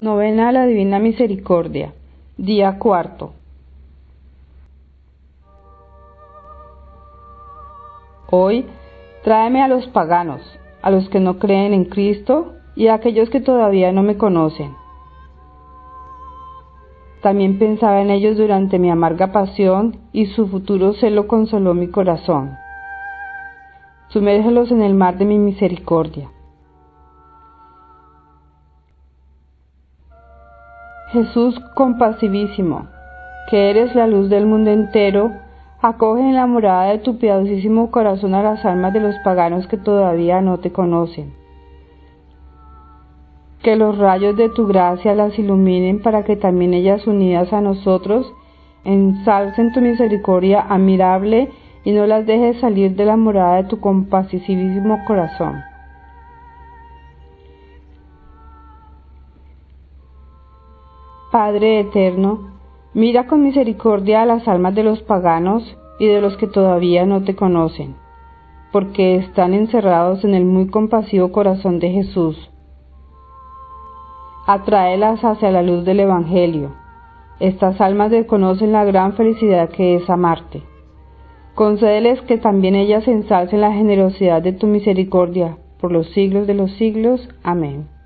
Novena a la Divina Misericordia. Día cuarto. Hoy tráeme a los paganos, a los que no creen en Cristo y a aquellos que todavía no me conocen. También pensaba en ellos durante mi amarga pasión y su futuro celo consoló mi corazón. Sumérgelos en el mar de mi misericordia. Jesús compasivísimo, que eres la luz del mundo entero, acoge en la morada de tu piadosísimo corazón a las almas de los paganos que todavía no te conocen. Que los rayos de tu gracia las iluminen para que también ellas unidas a nosotros ensalcen tu misericordia admirable y no las dejes salir de la morada de tu compasivísimo corazón. Padre eterno, mira con misericordia a las almas de los paganos y de los que todavía no te conocen, porque están encerrados en el muy compasivo corazón de Jesús. Atráelas hacia la luz del Evangelio. Estas almas desconocen la gran felicidad que es amarte. Concédeles que también ellas ensalcen la generosidad de tu misericordia por los siglos de los siglos. Amén.